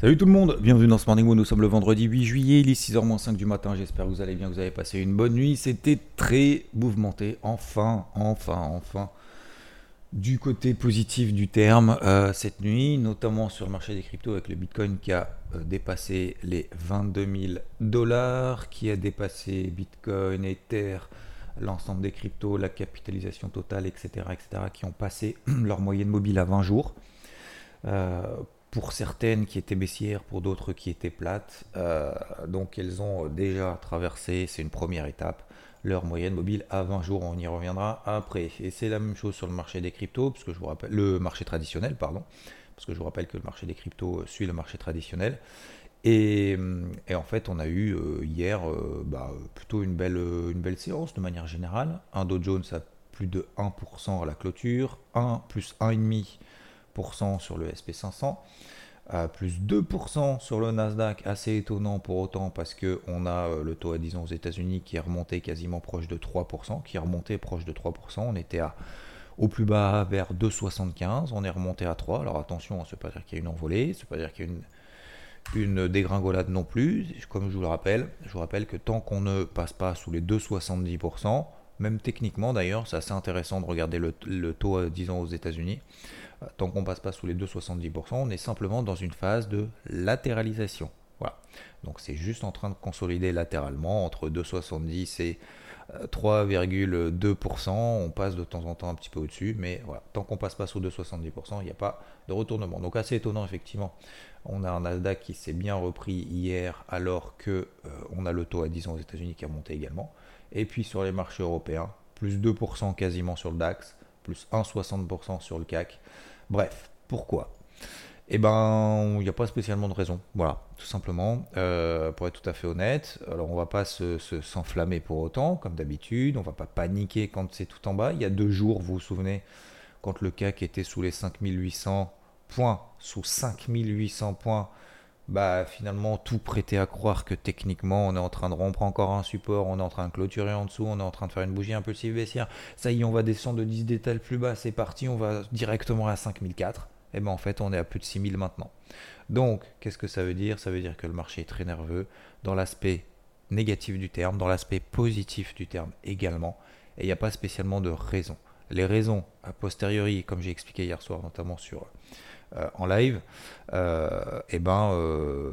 Salut tout le monde, bienvenue dans ce Morning. Nous sommes le vendredi 8 juillet, il est 6h05 du matin. J'espère que vous allez bien, que vous avez passé une bonne nuit. C'était très mouvementé. Enfin, enfin, enfin du côté positif du terme euh, cette nuit, notamment sur le marché des cryptos avec le Bitcoin qui a euh, dépassé les 22 000 dollars, qui a dépassé Bitcoin, Ether, l'ensemble des cryptos, la capitalisation totale, etc., etc., qui ont passé leur moyenne mobile à 20 jours. Euh, pour certaines qui étaient baissières, pour d'autres qui étaient plates. donc elles ont déjà traversé, c'est une première étape, leur moyenne mobile à 20 jours. On y reviendra après. Et c'est la même chose sur le marché des cryptos, je rappelle, le marché traditionnel, pardon, parce que je vous rappelle que le marché des cryptos suit le marché traditionnel. Et, en fait, on a eu euh, hier euh, bah, plutôt une belle, une belle séance de manière générale. Un Dow Jones à plus de 1% à la clôture, 1 plus 1,5% sur le SP500 plus 2% sur le Nasdaq, assez étonnant pour autant parce que on a euh, le taux à 10 ans aux États-Unis qui est remonté quasiment proche de 3%, qui est remonté proche de 3%. On était à, au plus bas vers 2,75, on est remonté à 3. Alors attention, ce ne veut pas dire qu'il y a une envolée, ce ne veut pas dire qu'il y a une dégringolade non plus. Comme je vous le rappelle, je vous rappelle que tant qu'on ne passe pas sous les 2,70%, même techniquement d'ailleurs, c'est assez intéressant de regarder le, taux à 10 ans aux États-Unis tant qu'on passe pas sous les 2,70%, on est simplement dans une phase de latéralisation. Voilà. Donc c'est juste en train de consolider latéralement entre 2,70 et 3,2%. Euh, on passe de temps en temps un petit peu au-dessus, mais tant qu'on passe pas sous 2,70%, il n'y a pas de retournement. Donc assez étonnant effectivement. On a un Nasdaq qui s'est bien repris hier alors que euh, on a le taux à 10 ans aux États-Unis qui a monté également. Et puis sur les marchés européens, plus 2% quasiment sur le DAX, plus 1,60% sur le CAC. Bref, pourquoi? Eh ben, il n'y a pas spécialement de raison. Voilà, tout simplement. Euh, pour être tout à fait honnête, alors on va pas s'enflammer pour autant, comme d'habitude. On va pas paniquer quand c'est tout en bas. Il y a deux jours, vous vous souvenez, quand le CAC était sous les 5800 points, sous 5800 points, bah finalement tout prêtait à croire que techniquement on est en train de rompre encore un support, on est en train de clôturer en dessous, on est en train de faire une bougie impulsive baissière. Ça y est, on va descendre de 10 détails plus bas, c'est parti, on va directement à 5004. Et ben en fait, on est à plus de 6000 maintenant. Donc, qu'est-ce que ça veut dire? Ça veut dire que le marché est très nerveux dans l'aspect négatif du terme, dans l'aspect positif du terme également. Et il n'y a pas spécialement de raison. Les raisons a posteriori, comme j'ai expliqué hier soir, notamment sur en live, euh, et ben euh,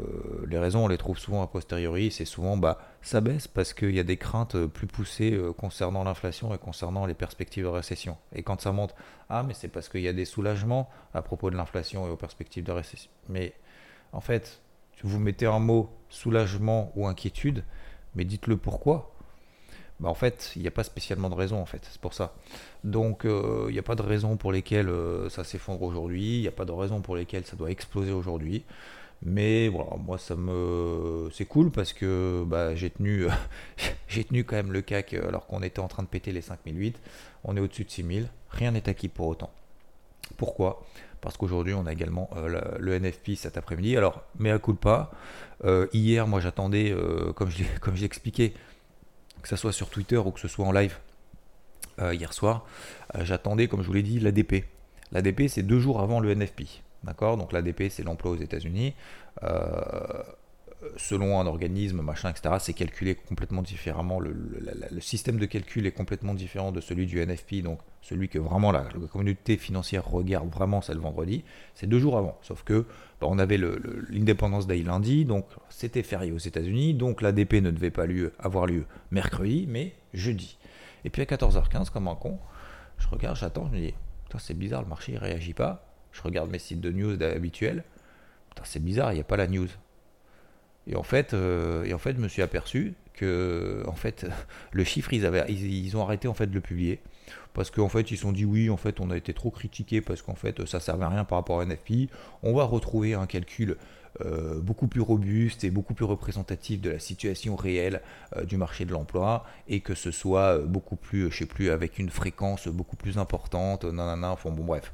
les raisons on les trouve souvent a posteriori, c'est souvent bah ça baisse parce qu'il y a des craintes plus poussées concernant l'inflation et concernant les perspectives de récession. Et quand ça monte, ah mais c'est parce qu'il y a des soulagements à propos de l'inflation et aux perspectives de récession. Mais en fait, vous mettez un mot soulagement ou inquiétude, mais dites-le pourquoi bah en fait, il n'y a pas spécialement de raison en fait, c'est pour ça. Donc euh, il n'y a pas de raison pour lesquelles euh, ça s'effondre aujourd'hui, il n'y a pas de raison pour lesquelles ça doit exploser aujourd'hui. Mais voilà, moi ça me c'est cool parce que bah, j'ai tenu j'ai tenu quand même le CAC alors qu'on était en train de péter les 5008. On est au-dessus de 6000, rien n'est acquis pour autant. Pourquoi? Parce qu'aujourd'hui on a également euh, le, NFP cet après-midi. Alors, mais coup de pas, hier moi j'attendais, comme je comme j'ai expliqué, que ce soit sur Twitter ou que ce soit en live euh, hier soir, euh, j'attendais, comme je vous l'ai dit, l'ADP. L'ADP, c'est deux jours avant le NFP. D'accord? Donc l'ADP, c'est l'emploi aux États-Unis. Selon un organisme, machin, etc., c'est calculé complètement différemment. Le, système de calcul est complètement différent de celui du NFP, donc celui que vraiment la, communauté financière regarde vraiment, c'est le vendredi. C'est deux jours avant. Sauf que bah, on avait l'Independence Day lundi, donc c'était férié aux États-Unis, donc l'ADP ne devait pas avoir lieu mercredi, mais jeudi. Et puis à 14h15, comme un con, je regarde, j'attends, je me dis, c'est bizarre, le marché ne réagit pas. Je regarde mes sites de news habituels. c'est bizarre, il n'y a pas la news. Et en fait, euh, et en fait, je me suis aperçu que en fait, le chiffre, ils, avaient, ils, ont arrêté en fait de le publier. parce qu'en fait ils se sont dit oui, en fait on a été trop critiqué parce qu'en fait ça servait à rien par rapport à NFP. On va retrouver un calcul euh, beaucoup plus robuste et beaucoup plus représentatif de la situation réelle euh, du marché de l'emploi et que ce soit beaucoup plus, je sais plus, avec une fréquence beaucoup plus importante, nanana, enfin bon bref.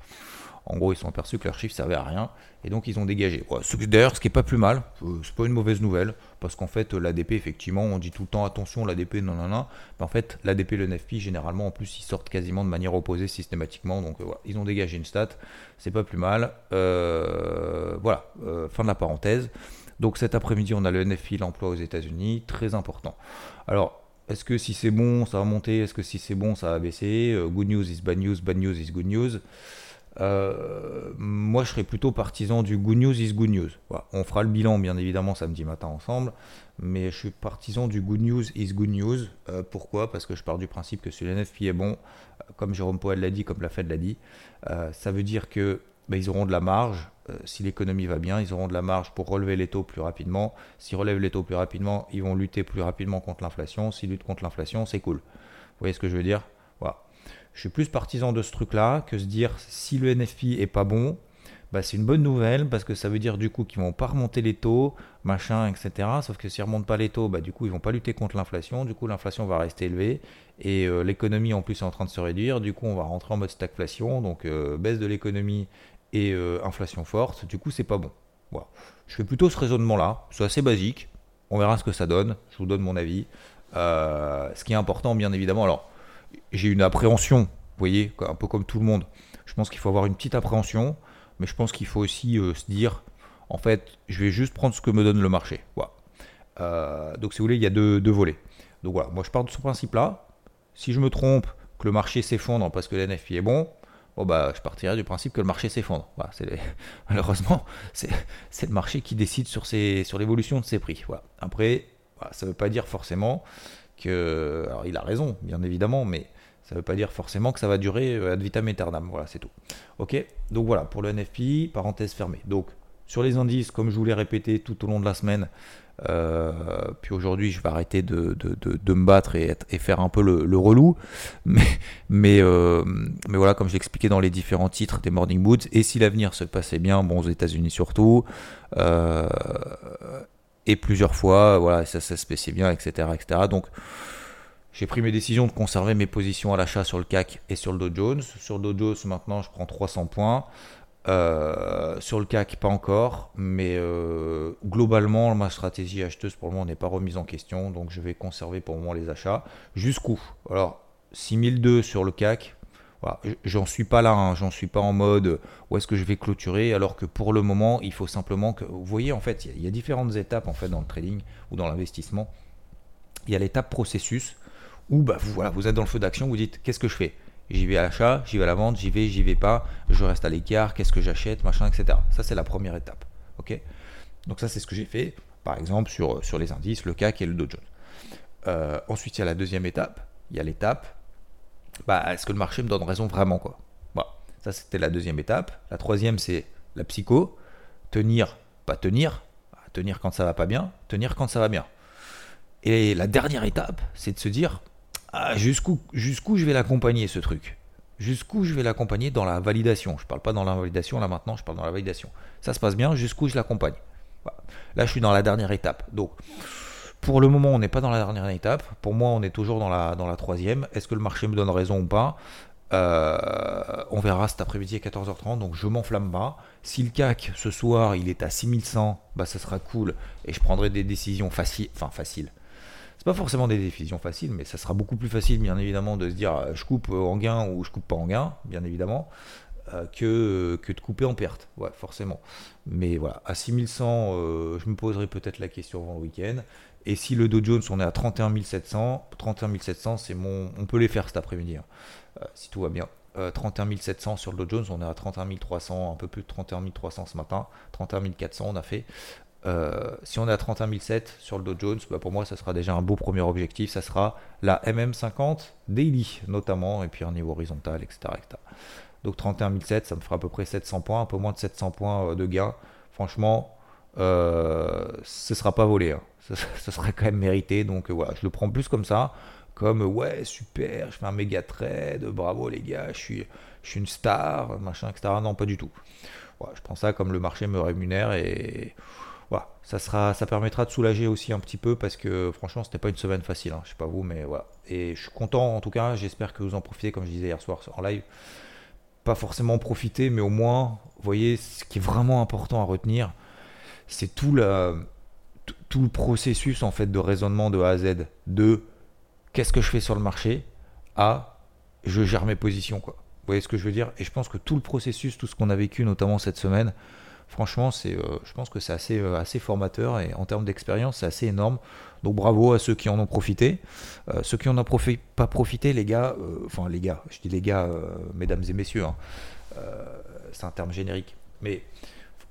En gros, ils sont aperçus que leur chiffre servait à rien et donc ils ont dégagé. D'ailleurs, ce qui est pas plus mal, euh, c'est pas une mauvaise nouvelle parce qu'en fait, l'ADP, effectivement, on dit tout le temps attention, l'ADP, non, non, non. Mais en fait, l'ADP et le NFP, généralement, en plus, ils sortent quasiment de manière opposée systématiquement. Donc euh, ils ont dégagé une stat, c'est pas plus mal. Euh, voilà, fin de la parenthèse. Donc cet après-midi, on a le NFP, l'emploi aux États-Unis, très important. Alors, est-ce que si c'est bon, ça va monter Est-ce que si c'est bon, ça va baisser Good news is bad news, bad news is good news? Euh, moi, je serais plutôt partisan du good news is good news. On fera le bilan, bien évidemment, samedi matin ensemble, mais je suis partisan du good news is good news. Euh, pourquoi? Parce que je pars du principe que si le NFP est bon, euh, comme Jérôme Poel l'a dit, comme la Fed l'a dit, ça veut dire que bah, ils auront de la marge. si l'économie va bien, ils auront de la marge pour relever les taux plus rapidement. S'ils relèvent les taux plus rapidement, ils vont lutter plus rapidement contre l'inflation. S'ils luttent contre l'inflation, c'est cool. Vous voyez ce que je veux dire? Je suis plus partisan de ce truc-là que se dire si le NFP est pas bon, bah, c'est une bonne nouvelle parce que ça veut dire du coup qu'ils vont pas remonter les taux, machin, etc. Sauf que s'ils remontent pas les taux, bah, du coup ils vont pas lutter contre l'inflation, du coup l'inflation va rester élevée. Et euh, l'économie en plus est en train de se réduire, du coup on va rentrer en mode stagflation, donc euh, baisse de l'économie et euh, inflation forte, du coup c'est pas bon. Je fais plutôt ce raisonnement-là, c'est assez basique, on verra ce que ça donne, je vous donne mon avis. ce qui est important bien évidemment, alors j'ai une appréhension, vous voyez, un peu comme tout le monde. Je pense qu'il faut avoir une petite appréhension, mais je pense qu'il faut aussi euh, se dire, en fait, je vais juste prendre ce que me donne le marché. Voilà. Euh, donc, si vous voulez, il y a deux, volets. Donc voilà, moi je pars de ce principe-là. Si je me trompe, que le marché s'effondre parce que l'NFP est bon, bon bah, je partirai du principe que le marché s'effondre. Voilà, malheureusement, c'est le marché qui décide sur, sur l'évolution de ses prix. Voilà. Après, ça ne veut pas dire forcément alors il a raison, bien évidemment, mais ça ne veut pas dire forcément que ça va durer euh, ad vitam aeternam. Voilà, c'est tout. Ok? Donc voilà, pour le NFP, parenthèse fermée. Donc, sur les indices, comme je vous l'ai répété tout au long de la semaine, euh, puis aujourd'hui, je vais arrêter de, me battre et, faire un peu le, relou. Mais, mais, euh, mais voilà, comme je l'expliquais dans les différents titres des Morning Moods, et si l'avenir se passait bien, bon, aux États-Unis surtout, plusieurs fois, voilà, ça, ça se bien, etc., etc. Donc, j'ai pris mes décisions de conserver mes positions à l'achat sur le CAC et sur le Dow Jones. Sur le Dow Jones, maintenant, je prends 300 points. Euh, sur le CAC, pas encore, mais euh, globalement, ma stratégie acheteuse pour le moment n'est pas remise en question, donc je vais conserver pour le moment les achats. Jusqu'où? Alors, 6002 sur le CAC, J'en suis pas là, hein. j'en suis pas en mode où est-ce que je vais clôturer, alors que pour le moment, il faut simplement que. Vous voyez, en fait, il y, a différentes étapes en fait dans le trading ou dans l'investissement. Il y a l'étape processus où bah, vous, voilà, vous êtes dans le feu d'action, vous dites qu'est-ce que je fais? J'y vais à l'achat, j'y vais à la vente, j'y vais, j'y vais pas, je reste à l'écart, qu'est-ce que j'achète, machin, etc. Ça, c'est la première étape. ok? Donc, ça, c'est ce que j'ai fait, par exemple, sur, les indices, le CAC et le Dow Jones. Euh, ensuite, il y a la deuxième étape. Il y a l'étape bah, est-ce que le marché me donne raison vraiment quoi? Bah, Ça, c'était la deuxième étape. La troisième, c'est la psycho. Tenir, pas tenir. Bah, tenir quand ça va pas bien, tenir quand ça va bien. Et la dernière étape, c'est de se dire ah, jusqu'où je vais l'accompagner ce truc? Jusqu'où je vais l'accompagner dans la validation? Je parle pas dans la validation là maintenant, je parle dans la validation. Ça se passe bien, jusqu'où je l'accompagne? Là, je suis dans la dernière étape. Donc, pour le moment, on n'est pas dans la dernière étape. Pour moi, on est toujours dans la, dans la troisième. Est-ce que le marché me donne raison ou pas? Euh, On verra cet après-midi à 14h30. Donc, je m'enflamme pas. Si le CAC ce soir il est à 6100, bah ça sera cool et je prendrai des décisions faciles. Enfin, faciles. C'est pas forcément des décisions faciles, mais ça sera beaucoup plus facile, bien évidemment, de se dire euh, je coupe en gain ou je coupe pas en gain, bien évidemment. Euh, que, que de couper en perte, ouais, forcément. Mais voilà, à 6100, je me poserai peut-être la question avant le week-end. Et si le Dow Jones, on est à 31 700, 31 700, c'est mon, on peut les faire cet après-midi, hein. euh, si tout va bien. 31 euh, 700 sur le Dow Jones, on est à 31 300, un peu plus de 31 300 ce matin, 31 400 on a fait. Euh, si on est à 31 700 sur le Dow Jones, bah, pour moi, ça sera déjà un beau premier objectif. Ça sera la MM50 daily, notamment, et puis un niveau horizontal, etc. Donc 31 700, ça me fera à peu près 700 points, un peu moins de 700 points de gain. Franchement, ce ne sera pas volé. Hein ce, serait quand même mérité. Donc euh, voilà, je le prends plus comme ça comme ouais, super, je fais un méga trade, bravo les gars, je suis, je suis une star, machin, etc. Non, pas du tout. je prends ça comme le marché me rémunère et voilà, ça, sera, ça permettra de soulager aussi un petit peu parce que franchement, c'était pas une semaine facile, hein, je sais pas vous, mais voilà. Et je suis content en tout cas, j'espère que vous en profitez, comme je disais hier soir en live. Pas forcément profiter, mais au moins, voyez, ce qui est vraiment important à retenir, c'est tout, le processus en fait de raisonnement de A à Z, de qu'est-ce que je fais sur le marché à je gère mes positions. Vous voyez ce que je veux dire? Et je pense que tout le processus, tout ce qu'on a vécu notamment cette semaine, franchement, c'est, euh, je pense que c'est assez, euh, assez formateur et en termes d'expérience, c'est assez énorme. Donc bravo à ceux qui en ont profité. Euh, ceux qui en ont pas profité, les gars, enfin les gars, je dis les gars, mesdames et messieurs, hein, c'est un terme générique. Mais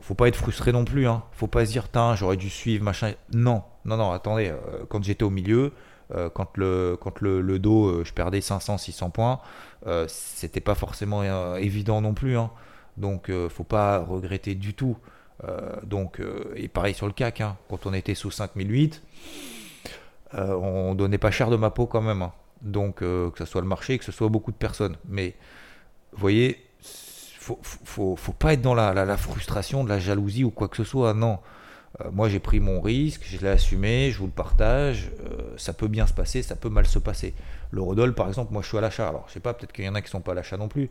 faut pas être frustré non plus. Hein. Faut pas se dire, j'aurais dû suivre, machin. Non, non, non, attendez, quand j'étais au milieu, quand le, quand le, dos, je perdais 500, 600 points, c'était pas forcément évident non plus. Hein. Donc, euh, faut pas regretter du tout. Euh, donc, euh, et pareil sur le CAC, hein. quand on était sous 5008, on donnait pas cher de ma peau quand même. Hein. Donc, que ce soit le marché, que ce soit beaucoup de personnes. Mais, vous voyez, faut, faut, pas être dans la, frustration, de la jalousie ou quoi que ce soit. Non. moi, j'ai pris mon risque, je l'ai assumé, je vous le partage. ça peut bien se passer, ça peut mal se passer. Le Rodol, par exemple, moi, je suis à l'achat. Alors, je sais pas, peut-être qu'il y en a qui sont pas à l'achat non plus.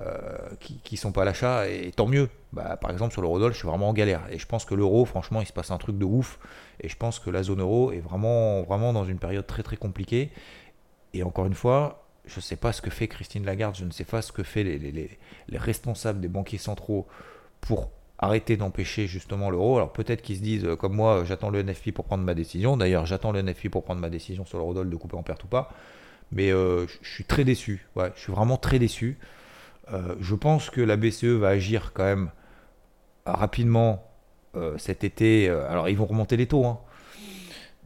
Euh, qui, sont pas à l'achat, et, tant mieux. Bah, par exemple, sur l'eurodoll, je suis vraiment en galère. Et je pense que l'euro, franchement, il se passe un truc de ouf. Et je pense que la zone euro est vraiment, vraiment dans une période très très compliquée. Et encore une fois, je ne sais pas ce que fait Christine Lagarde, je ne sais pas ce que fait les, les, les responsables des banquiers centraux pour arrêter d'empêcher justement l'euro. Alors peut-être qu'ils se disent, euh, comme moi, j'attends le NFP pour prendre ma décision. D'ailleurs, j'attends le NFP pour prendre ma décision sur l'eurodoll de couper en perte ou pas. Mais euh, je suis très déçu. Ouais, je suis vraiment très déçu. Euh, je pense que la BCE va agir quand même rapidement cet été. Alors, ils vont remonter les taux, hein.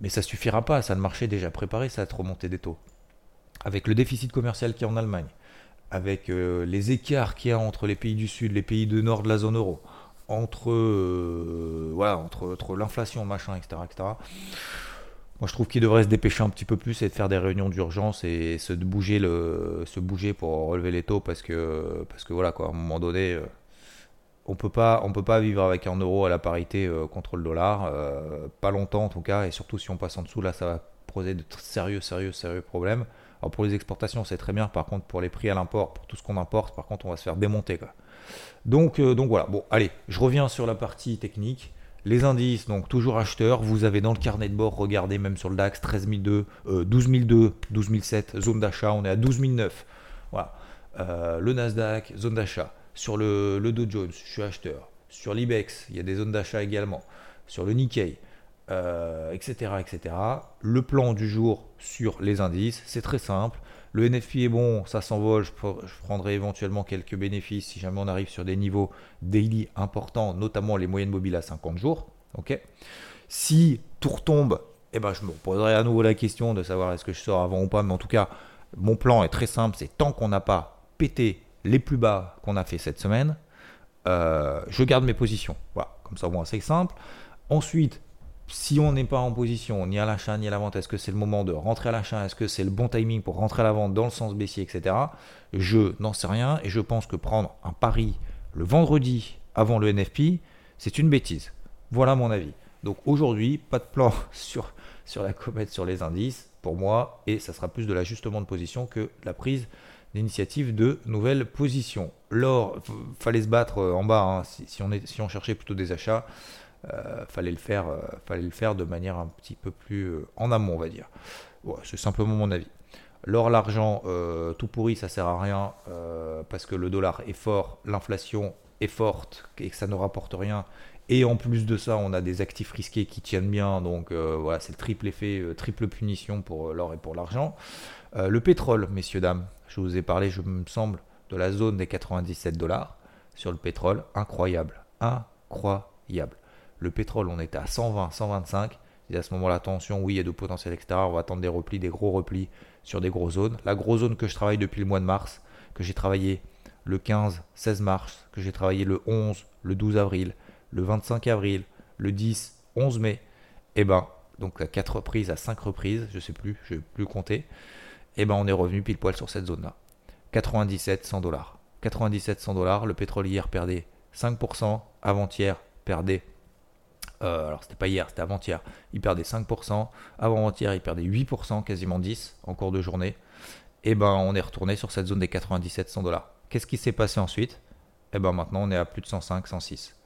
mais ça suffira pas. Ça, le marché déjà préparé, ça va être remonter des taux. Avec le déficit commercial qu'il y a en Allemagne, avec les écarts qu'il y a entre les pays du Sud, les pays du Nord de la zone euro, entre, voilà, entre, l'inflation, machin, etc., etc. Moi, je trouve qu'il devrait se dépêcher un petit peu plus et de faire des réunions d'urgence et se bouger, le, se bouger pour relever les taux parce que, parce que voilà, quoi, à un moment donné, euh, on peut pas, peut pas vivre avec un euro à la parité euh, contre le dollar, euh, pas longtemps en tout cas, et surtout si on passe en dessous, là, ça va poser de sérieux, sérieux, sérieux problèmes. Alors pour les exportations, c'est très bien. Par contre, pour les prix à l'import, pour tout ce qu'on importe, par contre, on va se faire démonter. Quoi. Donc, donc voilà. Bon, allez, je reviens sur la partie technique. Les indices, donc toujours acheteurs, vous avez dans le carnet de bord, regardez même sur le DAX, 13 002, 12 002, 12 007, zone d'achat, on est à 12 009. Voilà. Euh, le Nasdaq, zone d'achat. Sur le, Dow Jones, je suis acheteur. Sur l'IBEX, il y a des zones d'achat également. Sur le Nikkei, euh, etc. Le plan du jour sur les indices, c'est très simple. Le NFP est bon, ça s'envole, je, prendrai éventuellement quelques bénéfices si jamais on arrive sur des niveaux daily importants, notamment les moyennes mobiles à 50 jours. ok? Si tout retombe, eh ben, je me poserai à nouveau la question de savoir est-ce que je sors avant ou pas. Mais en tout cas, mon plan est très simple, c'est tant qu'on n'a pas pété les plus bas qu'on a fait cette semaine, euh, je garde mes positions. Voilà, comme ça, bon, c'est simple. Ensuite, si on n'est pas en position ni à l'achat ni à la vente, est-ce que c'est le moment de rentrer à l'achat Est-ce que c'est le bon timing pour rentrer à la vente dans le sens baissier, etc. Je n'en sais rien et je pense que prendre un pari le vendredi avant le NFP, c'est une bêtise. Voilà mon avis. Donc aujourd'hui, pas de plan sur, sur la comète, sur les indices pour moi, et ça sera plus de l'ajustement de position que la prise d'initiative de nouvelles positions. L'or, fallait se battre en bas hein, si, on est, si on cherchait plutôt des achats. Euh, fallait le faire, euh, fallait le faire de manière un petit peu plus euh, en amont, on va dire. c'est simplement mon avis. L'or, l'argent, tout pourri, ça sert à rien parce que le dollar est fort, l'inflation est forte et que ça ne rapporte rien. Et en plus de ça, on a des actifs risqués qui tiennent bien. Donc voilà, c'est le triple effet, triple punition pour l'or et pour l'argent. le pétrole, messieurs, dames, je vous ai parlé, je me semble, de la zone des 97 dollars sur le pétrole. Incroyable. Incroyable. Le pétrole, on était à 120, 125. Et à ce moment-là, attention, oui, il y a de potentiel, etc. On va attendre des replis, des gros replis sur des grosses zones. La grosse zone que je travaille depuis le mois de mars, que j'ai travaillé le 15, 16 mars, que j'ai travaillé le 11, le 12 avril, le 25 avril, le 10, 11 mai, eh ben, donc à 4 reprises, à 5 reprises, je sais plus, je vais plus compter, et ben on est revenu pile poil sur cette zone-là. 97, 100 dollars. 97, 100 dollars, le pétrole hier perdait 5%, avant-hier perdait euh, alors c'était pas hier, c'était avant-hier, il perdait 5%, avant-hier il perdait 8%, quasiment 10% en cours de journée. Et ben on est retourné sur cette zone des 97-100 dollars. Qu'est-ce qui s'est passé ensuite? Et ben maintenant on est à plus de 105, 106.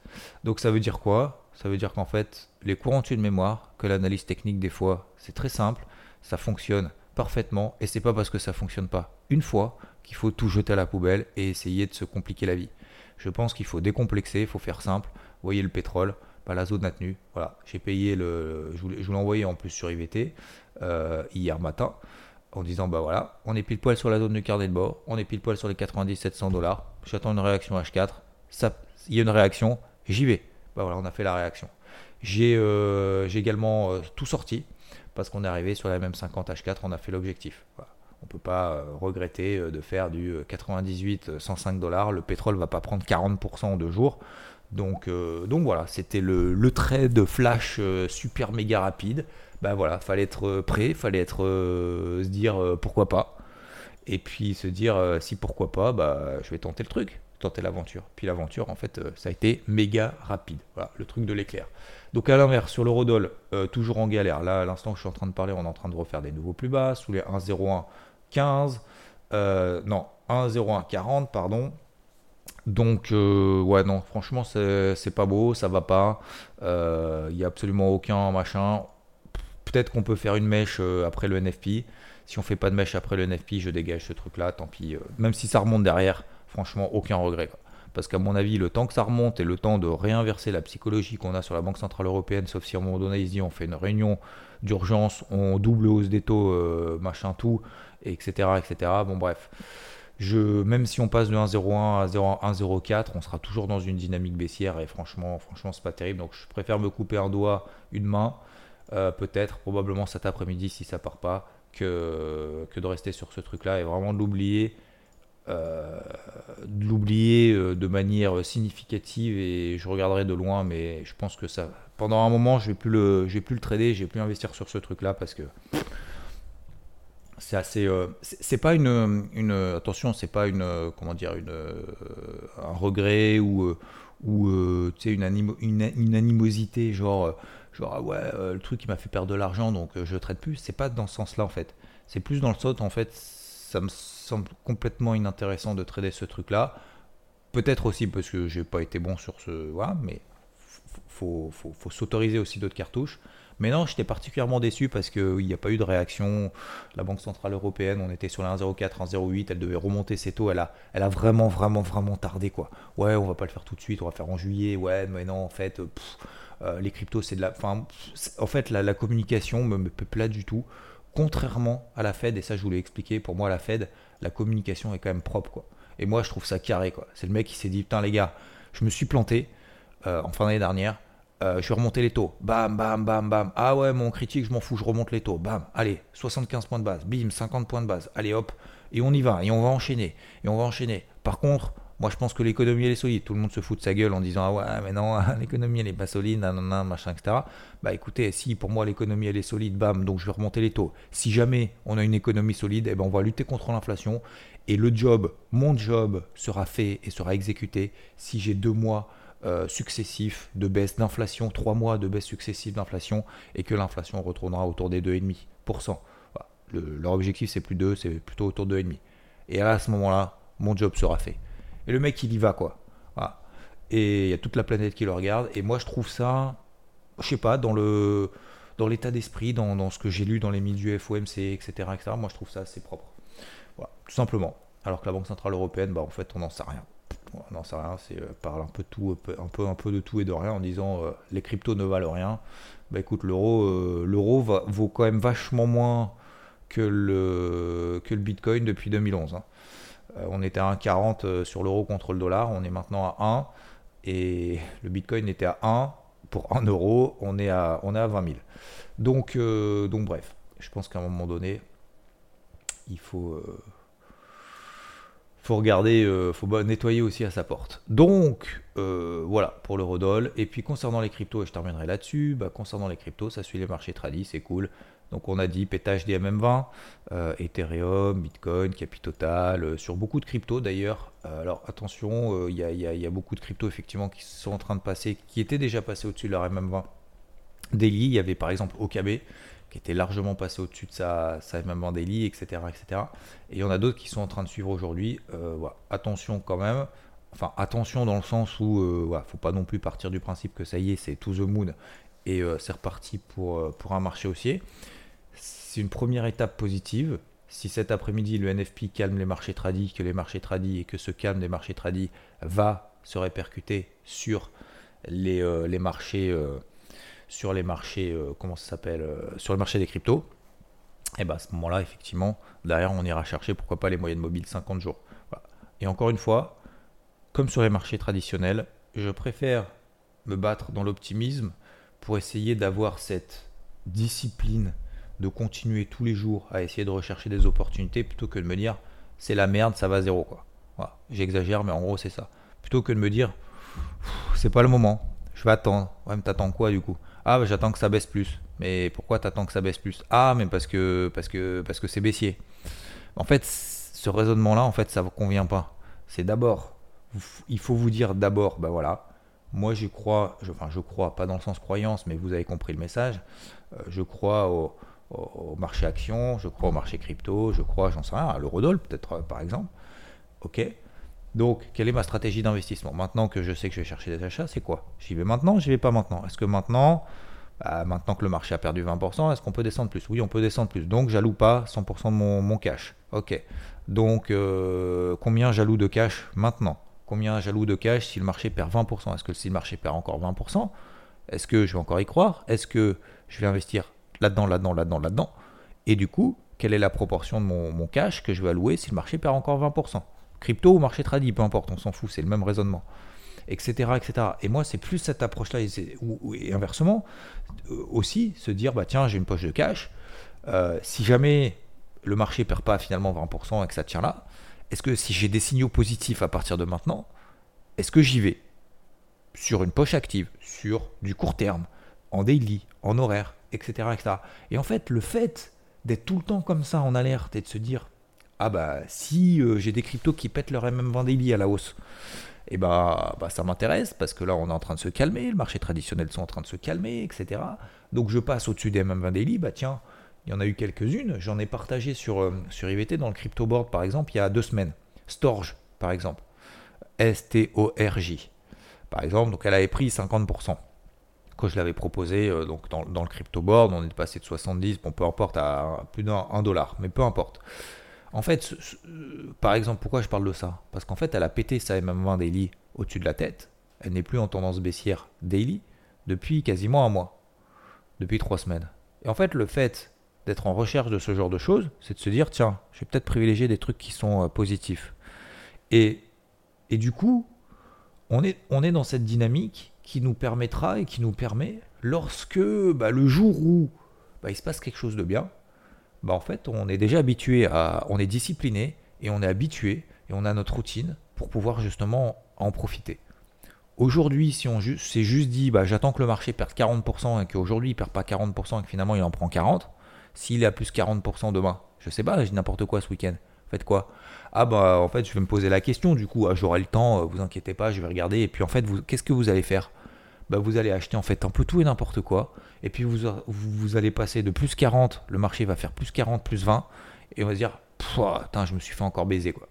Donc ça veut dire quoi? Ça veut dire qu'en fait les courants de mémoire, que l'analyse technique des fois c'est très simple, ça fonctionne parfaitement et c'est pas parce que ça fonctionne pas une fois qu'il faut tout jeter à la poubelle et essayer de se compliquer la vie. Je pense qu'il faut décomplexer, il faut faire simple. Voyez le pétrole, la zone a. Voilà, j'ai payé le. Je vous l'ai envoyé en plus sur IVT euh, hier matin en disant bah voilà, on est pile poil sur la zone du carnet de bord, on est pile poil sur les 9700 dollars. J'attends une réaction H4. Ça, il y a une réaction, j'y vais. Bah voilà, on a fait la réaction. J'ai euh, également euh, tout sorti parce qu'on est arrivé sur la même 50 H4, on a fait l'objectif. On peut pas regretter de faire du 98 105 dollars. Le pétrole va pas prendre 40% en deux jours. Donc, euh, donc voilà, c'était le, le, trade flash euh, super méga rapide. Ben voilà, fallait être euh, prêt, fallait être se dire pourquoi pas. Et puis se dire si pourquoi pas, bah, je vais tenter le truc, tenter l'aventure. Puis l'aventure, en fait, ça a été méga rapide. Voilà, le truc de l'éclair. Donc à l'inverse, sur l'eurodoll, toujours en galère. Là, à l'instant je suis en train de parler, on est en train de refaire des nouveaux plus bas, sous les 1,0115. non, 1,0140, pardon. Donc, euh, ouais, non, franchement, c'est pas beau, ça va pas. Il euh, n'y a absolument aucun machin. Peut-être qu'on peut faire une mèche euh, après le NFP. Si on fait pas de mèche après le NFP, je dégage ce truc-là, tant pis. même si ça remonte derrière, franchement, aucun regret. Parce qu'à mon avis, le temps que ça remonte et le temps de réinverser la psychologie qu'on a sur la Banque Centrale Européenne, sauf si à un moment donné, ils disent on fait une réunion d'urgence, on double hausse des taux, machin tout, etc., etc. Bon, bref même si on passe de 1,01 à 1,04, on sera toujours dans une dynamique baissière et franchement, franchement, c'est pas terrible. Donc je préfère me couper un doigt, une main, euh, peut-être, probablement cet après-midi si ça part pas, que, que de rester sur ce truc-là et vraiment de l'oublier. Euh, de l'oublier euh, de manière significative et je regarderai de loin mais je pense que ça pendant un moment je vais plus le je vais plus le trader je vais plus investir sur ce truc là parce que c'est assez euh, c'est pas une, une attention c'est pas une comment dire une un regret ou ou tu sais une, une, animosité genre genre ah ouais euh, le truc qui m'a fait perdre de l'argent donc euh, je traite plus. C'est pas dans ce sens là en fait. C'est plus dans le sens en fait ça me semble complètement inintéressant de trader ce truc là peut-être aussi parce que j'ai pas été bon sur ce voilà mais faut, faut, faut s'autoriser aussi d'autres cartouches mais non, j'étais particulièrement déçu parce qu'il n'y a pas eu de réaction. La Banque Centrale Européenne, on était sur la 1,04, 1,08, elle devait remonter ses taux. Elle a, elle a vraiment, vraiment, vraiment tardé. quoi. Ouais, on va pas le faire tout de suite, on va faire en juillet. Ouais, mais non, en fait, euh, les cryptos, c'est de la. En fait, la, communication me, me plaît du tout. Contrairement à la Fed, et ça je vous l'ai expliqué, pour moi, la Fed, la communication est quand même propre. quoi. Et moi, je trouve ça carré. quoi. C'est le mec qui s'est dit Putain, les gars, je me suis planté euh, en fin d'année dernière euh, je vais remonter les taux. Bam, bam, bam, bam. Ah ouais, mon critique, je m'en fous, je remonte les taux. Bam, allez, 75 points de base. Bim, 50 points de base. Allez, hop. Et on y va. Et on va enchaîner. Et on va enchaîner. Par contre, moi, je pense que l'économie, elle est solide. Tout le monde se fout de sa gueule en disant Ah ouais, mais non, l'économie, elle est pas solide, nanana, machin, etc. Bah écoutez, si pour moi, l'économie, elle est solide, bam, donc je vais remonter les taux. Si jamais on a une économie solide, eh ben, on va lutter contre l'inflation. Et le job, mon job, sera fait et sera exécuté si j'ai deux mois euh, successifs de baisse d'inflation, trois mois de baisse successive d'inflation, et que l'inflation retournera autour des 2,5%. leur objectif, c'est plus 2, c'est plutôt autour de 2,5%. Et à ce moment-là, mon job sera fait. Et le mec, il y va, quoi. Et il y a toute la planète qui le regarde. Et moi, je trouve ça, je sais pas, dans le dans l'état d'esprit, dans, ce que j'ai lu dans les milieux FOMC, etc., etc. Moi, je trouve ça assez propre. Voilà, tout simplement. Alors que la Banque Centrale Européenne, bah, en fait, on n'en sait rien on n'en sait rien, c'est euh, parle un peu de tout, et de rien en disant euh, les cryptos ne valent rien. Bah écoute, l'euro, euh, l'euro vaut quand même vachement moins que le, Bitcoin depuis 2011. Hein. on était à 1,40 sur l'euro contre le dollar, on est maintenant à 1 et le Bitcoin était à 1 pour 1 euro, on est à, on est à 20 000. Donc, donc bref, je pense qu'à un moment donné, il faut faut regarder, euh, faut nettoyer aussi à sa porte. Donc euh, voilà pour le Rodol. Et puis concernant les cryptos, et je terminerai là-dessus, bah, concernant les cryptos, ça suit les marchés tradis, c'est cool. Donc on a dit pétage des MM20, euh, Ethereum, Bitcoin, Capitotal, sur beaucoup de cryptos d'ailleurs. alors attention, il y, a beaucoup de cryptos effectivement qui sont en train de passer, qui étaient déjà passés au-dessus de leur MM20. Daily, il y avait par exemple OKB qui était largement passé au-dessus de sa, sa daily, etc., etc. Et il y en a d'autres qui sont en train de suivre aujourd'hui. Euh, Attention quand même. Enfin, attention dans le sens où il euh, ne faut pas non plus partir du principe que ça y est, c'est to the moon et euh, c'est reparti pour, pour un marché haussier. C'est une première étape positive. Si cet après-midi le NFP calme les marchés tradis, que les marchés tradis et que ce calme des marchés tradis va se répercuter sur les, les marchés sur les marchés, euh, comment ça s'appelle, euh, sur le marché des cryptos, et bien à ce moment-là, effectivement, derrière, on ira chercher pourquoi pas les moyennes mobiles 50 jours. Et encore une fois, comme sur les marchés traditionnels, je préfère me battre dans l'optimisme pour essayer d'avoir cette discipline de continuer tous les jours à essayer de rechercher des opportunités plutôt que de me dire c'est la merde, ça va à zéro quoi. J'exagère, mais en gros c'est ça. Plutôt que de me dire c'est pas le moment, je vais attendre. Ouais, mais t'attends quoi du coup? Ah, bah, j'attends que ça baisse plus. Mais pourquoi t'attends que ça baisse plus? Ah, mais parce que parce que parce que c'est baissier. En fait, ce raisonnement-là, en fait, ça vous convient pas. C'est d'abord, il faut vous dire d'abord, ben voilà, moi je crois, je, enfin je crois, pas dans le sens croyance, mais vous avez compris le message. Euh, je crois au, marché action, je crois au marché crypto, je crois, j'en sais rien, à l'eurodoll peut-être euh, par exemple. Ok? Donc, quelle est ma stratégie d'investissement? Maintenant que je sais que je vais chercher des achats, c'est quoi? J'y vais maintenant, j'y vais pas maintenant. Est-ce que maintenant, bah, maintenant que le marché a perdu 20%, est-ce qu'on peut descendre plus? Oui, on peut descendre plus. Donc, j'alloue pas 100% de mon, cash. Ok. Donc, euh, combien j'alloue de cash maintenant? Combien j'alloue de cash si le marché perd 20% Est-ce que si le marché perd encore 20%, est-ce que je vais encore y croire? Est-ce que je vais investir là-dedans, là-dedans, là-dedans, là-dedans? Et du coup, quelle est la proportion de mon, mon cash que je vais allouer si le marché perd encore 20% Crypto ou marché tradit, peu importe, on s'en fout, c'est le même raisonnement. Etc. etc. Et moi, c'est plus cette approche-là, et, inversement, euh, aussi, se dire, bah tiens, j'ai une poche de cash, euh, si jamais le marché perd pas finalement 20% et que ça tient là, est-ce que si j'ai des signaux positifs à partir de maintenant, est-ce que j'y vais sur une poche active, sur du court terme, en daily, en horaire, etc. etc. Et en fait, le fait d'être tout le temps comme ça en alerte et de se dire ah bah si euh, j'ai des cryptos qui pètent leur MM20 daily à la hausse, et eh bah, bah ça m'intéresse parce que là on est en train de se calmer, le marché traditionnel sont en train de se calmer, etc. Donc je passe au-dessus des MM20 daily, bah tiens, il y en a eu quelques-unes, j'en ai partagé sur, euh, IVT dans le crypto board par exemple il y a deux semaines. Storge par exemple, S-T-O-R-J. Par exemple, donc elle avait pris 50% quand je l'avais proposé euh, donc dans, dans, le crypto board, on est passé de 70, bon peu importe à plus d'un dollar, mais peu importe. En fait, par exemple, pourquoi je parle de ça? Parce qu'en fait, elle a pété sa MM20 daily au-dessus de la tête. Elle n'est plus en tendance baissière daily depuis quasiment un mois, depuis trois semaines. Et en fait, le fait d'être en recherche de ce genre de choses, c'est de se dire tiens, je vais peut-être privilégier des trucs qui sont euh, positifs. Et, et du coup, on est, on est dans cette dynamique qui nous permettra et qui nous permet, lorsque bah, le jour où bah, il se passe quelque chose de bien, bah, en fait, on est déjà habitué à, on est discipliné et on est habitué et on a notre routine pour pouvoir justement en profiter. Aujourd'hui, si on s'est juste dit, bah, j'attends que le marché perde 40% et qu'aujourd'hui il perd pas 40% et que finalement il en prend 40, s'il est à plus 40% demain, je sais pas, j'ai n'importe quoi ce week-end. Faites quoi? Ah bah en fait je vais me poser la question du coup, ah, j'aurai le temps, euh, vous inquiétez pas, je vais regarder et puis en fait qu'est-ce que vous allez faire? Bah, vous allez acheter en fait un peu tout et n'importe quoi. Et puis vous, allez passer de plus 40, le marché va faire plus 40, plus 20. Et on va se dire, putain, je me suis fait encore baiser quoi.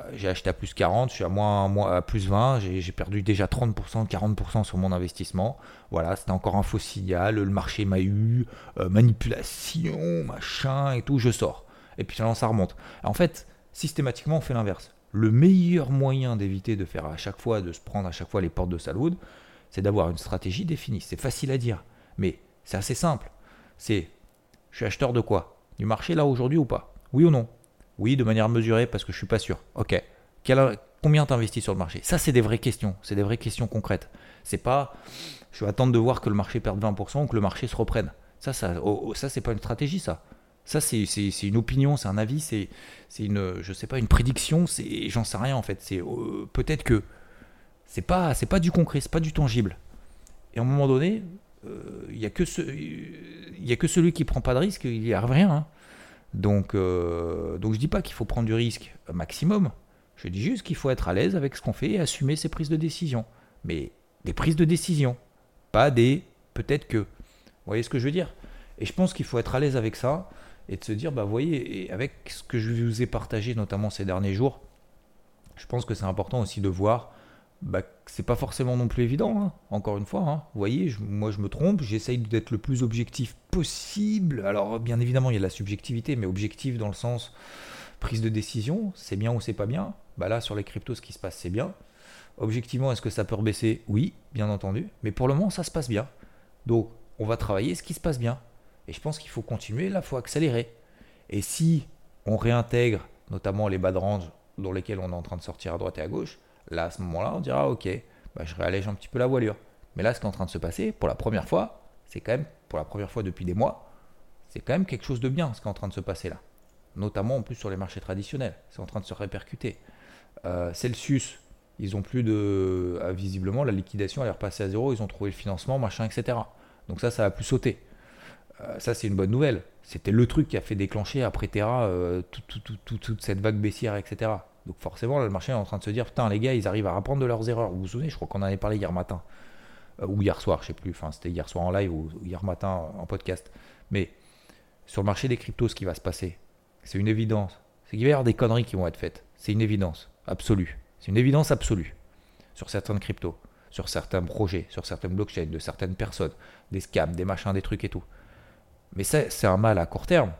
Euh, j'ai acheté à plus 40, je suis à, moins, à plus 20, j'ai perdu déjà 30%, 40% sur mon investissement. Voilà, c'était encore un faux signal, le marché m'a eu, euh, manipulation, machin et tout, je sors. Et puis ça remonte. En fait, systématiquement, on fait l'inverse. Le meilleur moyen d'éviter de faire à chaque fois, de se prendre à chaque fois les portes de Salwood, c'est d'avoir une stratégie définie. C'est facile à dire, mais c'est assez simple. C'est, je suis acheteur de quoi? Du marché là aujourd'hui ou pas? Oui ou non? Oui, de manière mesurée parce que je suis pas sûr. Ok. Quel, combien t'investis sur le marché? Ça, c'est des vraies questions. C'est des vraies questions concrètes. C'est pas, je vais attendre de voir que le marché perde 20% ou que le marché se reprenne. Ça, ça, ça c'est pas une stratégie, ça. Ça, c'est une opinion, c'est un avis, c'est une, je sais pas, une prédiction, j'en sais rien en fait. C'est euh, peut-être que c'est pas, pas du concret, c'est pas du tangible. Et à un moment donné, euh, il n'y a, que a que celui qui prend pas de risque, il n'y a rien. Hein. Donc, euh, donc je dis pas qu'il faut prendre du risque maximum. Je dis juste qu'il faut être à l'aise avec ce qu'on fait et assumer ses prises de décision. Mais des prises de décision, pas des peut-être que. Vous voyez ce que je veux dire? Et je pense qu'il faut être à l'aise avec ça et de se dire, bah voyez, avec ce que je vous ai partagé notamment ces derniers jours, je pense que c'est important aussi de voir bah, c'est pas forcément non plus évident, hein. encore une fois. Hein. Vous voyez, moi je me trompe, j'essaye d'être le plus objectif possible. Alors bien évidemment, il y a la subjectivité, mais objectif dans le sens prise de décision, c'est bien ou c'est pas bien. Bah là, sur les cryptos, ce qui se passe, c'est bien. Objectivement, est-ce que ça peut rebaisser? Oui, bien entendu. Mais pour le moment, ça se passe bien. Donc, on va travailler ce qui se passe bien. Et je pense qu'il faut continuer, là, il faut accélérer. Et si on réintègre notamment les bas de range dans lesquels on est en train de sortir à droite et à gauche, là, à ce moment-là, on dira, ok, bah, je réallège un petit peu la voilure. Mais là, ce qui est en train de se passer, pour la première fois, c'est quand même, pour la première fois depuis des mois, c'est quand même quelque chose de bien ce qui est en train de se passer là. Notamment en plus sur les marchés traditionnels. C'est en train de se répercuter. Euh, Celsius, ils ont plus de. Ah, visiblement, la liquidation, elle est repassée à zéro, ils ont trouvé le financement, machin, etc. Donc ça, ça a plus sauter. Euh, ça, c'est une bonne nouvelle. C'était le truc qui a fait déclencher après Terra euh, toute cette vague baissière, etc. Donc forcément, le marché est en train de se dire, putain, les gars, ils arrivent à apprendre de leurs erreurs. Vous vous souvenez, je crois qu'on en avait parlé hier matin. Euh, ou hier soir, je sais plus. Enfin, c'était hier soir en live ou hier matin en podcast. Mais sur le marché des cryptos, ce qui va se passer, c'est une évidence. C'est qu'il va y avoir des conneries qui vont être faites. C'est une évidence absolue. C'est une évidence absolue sur certaines cryptos, sur certains projets, sur certaines blockchains, de certaines personnes, des scams, des machins, des trucs et tout. Mais ça, c'est un mal à court terme.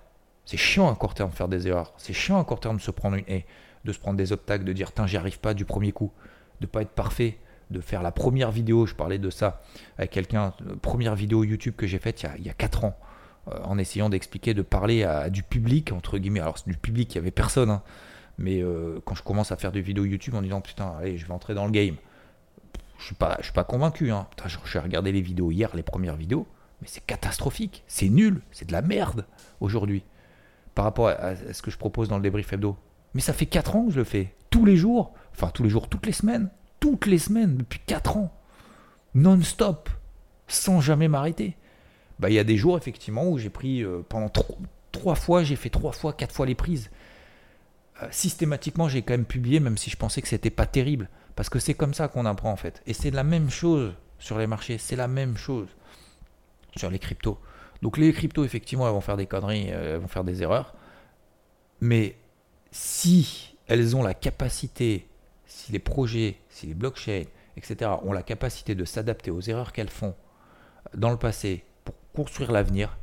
C'est chiant à court terme de faire des erreurs. C'est chiant à court terme de se prendre une de se prendre des obstacles, de dire tiens, j'y arrive pas du premier coup, de pas être parfait, de faire la première vidéo. Je parlais de ça avec quelqu'un, première vidéo YouTube que j'ai faite il, y a, 4 ans, euh, en essayant d'expliquer, de parler à, du public, entre guillemets. Alors, c'est du public, il n'y avait personne. Hein. mais euh, quand je commence à faire des vidéos YouTube en disant putain, allez, je vais entrer dans le game, je suis pas, suis pas convaincu. Hein. Je, je regardé les vidéos hier, les premières vidéos mais c'est catastrophique, c'est nul, c'est de la merde aujourd'hui par rapport à, ce que je propose dans le débrief hebdo. Mais ça fait 4 ans que je le fais, tous les jours, enfin tous les jours, toutes les semaines, toutes les semaines, depuis 4 ans, non-stop, sans jamais m'arrêter. Bah, il y a des jours effectivement où j'ai pris euh, pendant 3 fois, j'ai fait 3 fois, 4 fois les prises. Euh, systématiquement, j'ai quand même publié, même si je pensais que c'était pas terrible, parce que c'est comme ça qu'on apprend en fait. Et c'est la même chose sur les marchés, c'est la même chose sur les cryptos. Donc les cryptos, effectivement, elles vont faire des conneries, euh, elles vont faire des erreurs. Mais si elles ont la capacité, si les projets, si les blockchains, etc., ont la capacité de s'adapter aux erreurs qu'elles font dans le passé pour construire l'avenir,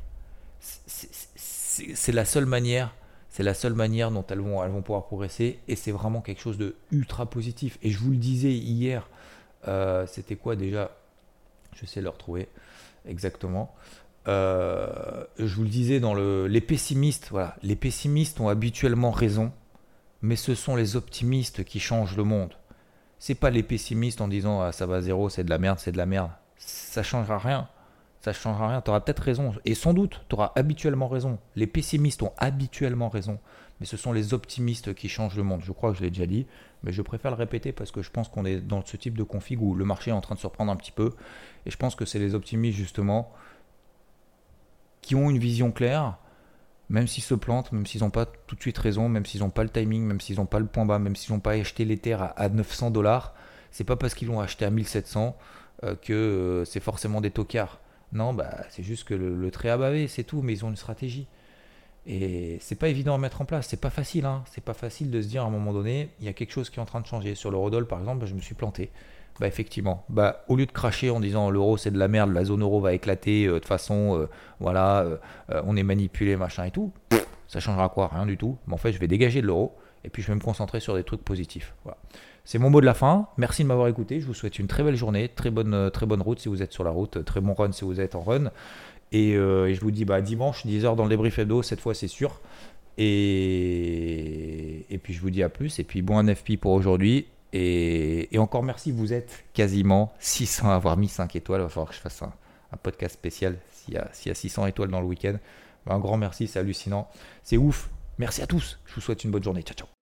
c'est la seule manière, c'est la seule manière dont elles vont, elles vont pouvoir progresser et c'est vraiment quelque chose de ultra positif. Et je vous le disais hier, euh, c'était quoi déjà? Je de le retrouver exactement. Euh, je vous le disais dans le, les pessimistes, voilà, les pessimistes ont habituellement raison, mais ce sont les optimistes qui changent le monde. C'est pas les pessimistes en disant ah, ça va zéro, c'est de la merde, c'est de la merde. Ça changera rien. Ça changera rien. Tu auras peut-être raison. Et sans doute, tu auras habituellement raison. Les pessimistes ont habituellement raison. Mais ce sont les optimistes qui changent le monde. Je crois que je l'ai déjà dit. Mais je préfère le répéter parce que je pense qu'on est dans ce type de config où le marché est en train de se reprendre un petit peu. Et je pense que c'est les optimistes justement qui ont une vision claire, même s'ils se plantent, même s'ils n'ont pas tout de suite raison, même s'ils n'ont pas le timing, même s'ils n'ont pas le point bas, même s'ils n'ont pas acheté les terres à, 900 dollars, c'est pas parce qu'ils l'ont acheté à 1700 euh, que euh, c'est forcément des tocards. Non, bah, c'est juste que le, trait a bavé, c'est tout, mais ils ont une stratégie. Et c'est pas évident à mettre en place, c'est pas facile, hein. c'est pas facile de se dire à un moment donné, il y a quelque chose qui est en train de changer. Sur le Rodol, par exemple, je me suis planté. Bah effectivement, bah, au lieu de cracher en disant l'euro c'est de la merde, la zone euro va éclater, euh, de toute façon, euh, voilà, euh, on est manipulé, machin et tout, ça changera quoi? Rien du tout. Mais en fait, je vais dégager de l'euro et puis je vais me concentrer sur des trucs positifs. Voilà. C'est mon mot de la fin. Merci de m'avoir écouté. Je vous souhaite une très belle journée, très bonne, très bonne route si vous êtes sur la route, très bon run si vous êtes en run. Et, je vous dis bah, dimanche, 10h dans le débrief hebdo, cette fois c'est sûr. Et, et puis je vous dis à plus. Et puis bon NFP pour aujourd'hui. Et, encore merci, vous êtes quasiment 600 à avoir mis 5 étoiles. Il va falloir que je fasse un, podcast spécial s'il y, a, 600 étoiles dans le week-end. Un grand merci, c'est hallucinant. C'est ouf. Merci à tous. Je vous souhaite une bonne journée. Ciao, ciao.